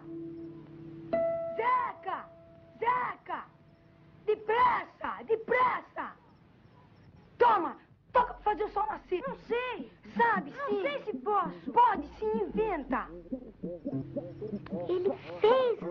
Zeca! Zeca! Zeca! Depressa! Depressa! Toma! Toca pra fazer o sol nascer. Não sei. Sabe, Não sim. sei se posso. Pode sim, inventa. Ele fez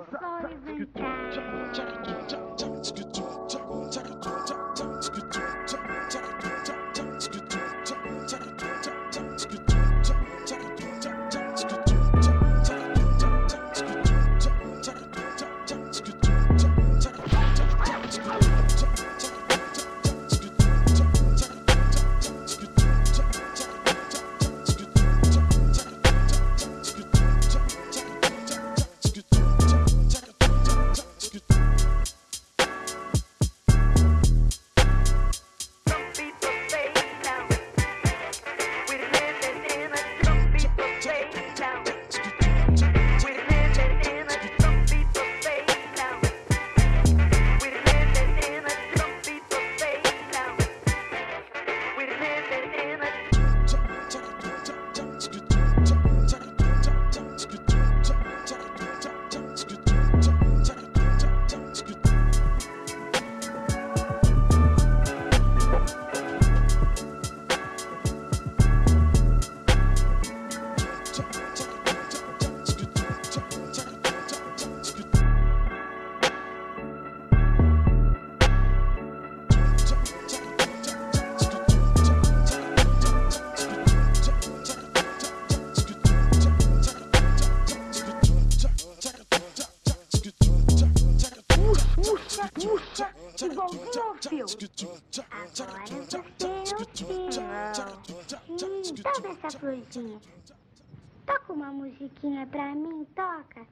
Puxa, puxa, seu. Agora é essa florzinha. Toca uma musiquinha pra mim, toca.